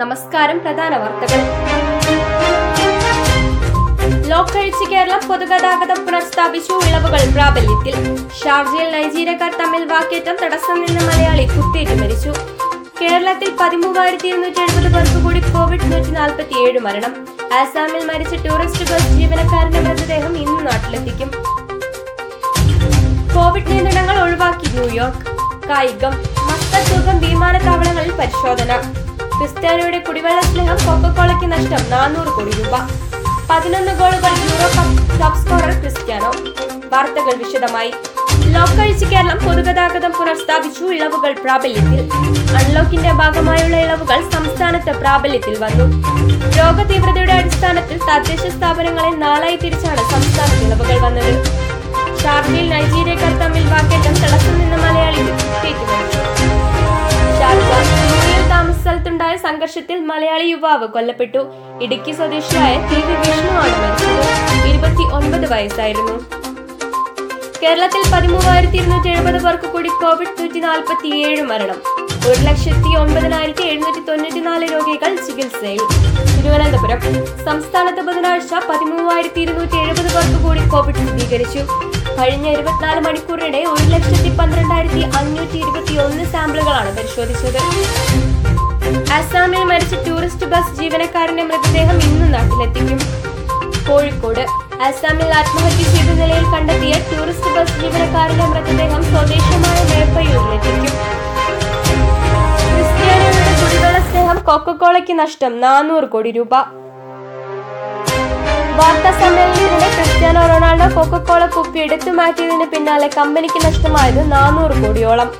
നമസ്കാരം പ്രധാന വാർത്തകൾ. ലോക്കഴിച്ച് കേരളം പൊതുഗതാഗതം പുനഃസ്ഥാപിച്ചു. ഇളവുകൾ പ്രാബല്യത്തിൽ. ഷാർജയിൽ നൈജീരിയക്കാർ തമ്മിൽ വാക്കേറ്റം തടസ്സം നിന്ന് മലയാളി കുത്തേറ്റ് മരിച്ചു. കേരളത്തിൽ പതിമൂവായിരത്തി ഇരുന്നൂറ്റി എഴുപത് പേർക്ക് കൂടി കോവിഡ് നൂറ്റി നാൽപ്പത്തിയേഴ് മരണം. ആസാമിൽ മരിച്ച ടൂറിസ്റ്റ് ബസ് ജീവനക്കാരന്റെ മൃതദേഹം ഇന്ന് നാട്ടിലെത്തിക്കും. കോവിഡ് നിയന്ത്രണങ്ങൾ ഒഴിവാക്കി ന്യൂയോർക്ക്. കായികം. മസ്കത്തുകം വിമാനത്താവളങ്ങളിൽ പരിശോധന. ക്രിസ്ത്യാനോയുടെ കുടിവെള്ള സ്നേഹം കൊക്കക്കോളയ്ക്ക് നഷ്ടം. നാനൂറ് കോടി രൂപ. പതിനൊന്ന് ഗോളുകൾ Euro cup top scorer Cristiano. വാർത്തകൾ വിശദമായി. ലോക്കഴിച്ച് കേരളം പൊതുഗതാഗതം പുനഃസ്ഥാപിച്ചു ഇളവുകൾ പ്രാബല്യത്തിൽ. അൺലോക്കിന്റെ ഭാഗമായുള്ള ഇളവുകൾ സംസ്ഥാനത്ത് പ്രാബല്യത്തിൽ വന്നു. രോഗതീവ്രതയുടെ അടിസ്ഥാനത്തിൽ തദ്ദേശ സ്ഥാപനങ്ങളെ നാലായി തിരിച്ചാണ് സംസ്ഥാനത്ത് ഇളവുകൾ വന്നത്. ഷാർജയിൽ നൈജീരിയക്കാർ സംഘർഷത്തിൽ മലയാളി യുവാവ് കൊല്ലപ്പെട്ടു. ഇടുക്കി സ്വദേശിയായ ടി വി വിഷ്ണു ആണ് മരിച്ചത്. ഇരുപത്തി ഒൻപത് വയസ്സായിരുന്നു. കേരളത്തിൽ പതിമൂവായിരത്തി ഇരുന്നൂറ്റി എഴുപത് പേർക്ക് കൂടി കോവിഡ് നൂറ്റി നാൽപ്പത്തി ഏഴ് മരണം. ഒരു ലക്ഷത്തി ഒൻപതിനായിരത്തി എഴുന്നൂറ്റി തൊണ്ണൂറ്റി നാല് രോഗികൾ ചികിത്സയിൽ. തിരുവനന്തപുരം സംസ്ഥാനത്ത് ബുധനാഴ്ച പതിമൂവായിരത്തി ഇരുന്നൂറ്റി എഴുപത് പേർക്ക് കൂടി കോവിഡ് സ്ഥിരീകരിച്ചു. കഴിഞ്ഞ ഇരുപത്തിനാല് മണിക്കൂറിനിടെ ഒരു ലക്ഷത്തി പന്ത്രണ്ടായിരത്തി അഞ്ഞൂറ്റി ഇരുപത്തി ഒന്ന് സാമ്പിളുകളാണ് പരിശോധിച്ചത്. മരിച്ച ടൂറിസ്റ്റ് ബസ് ജീവനക്കാരന്റെ മൃതദേഹം ഇന്ന് നാട്ടിലെത്തിക്കും. കോഴിക്കോട് അസാമിൽ ആത്മഹത്യ ചെയ്ത നിലയിൽ കണ്ടെത്തിയ ടൂറിസ്റ്റ് ബസ് ജീവനക്കാരന്റെ മൃതദേഹം സ്വദേശമായ വേപ്പയൂരിലെത്തിക്കും ക്രിസ്ത്യാനികളുടെ കുടിവെള്ള സ്നേഹം കൊക്കക്കോളയ്ക്ക് നഷ്ടം നാനൂറ് കോടി രൂപ. വാർത്താ സമ്മേളനത്തിനിടെ ക്രിസ്ത്യാനോ റൊണാൾഡോ കൊക്കക്കോള കുപ്പി എടുത്തു മാറ്റിയതിന് പിന്നാലെ കമ്പനിക്ക് നഷ്ടമായത് നാനൂറ് കോടിയോളം.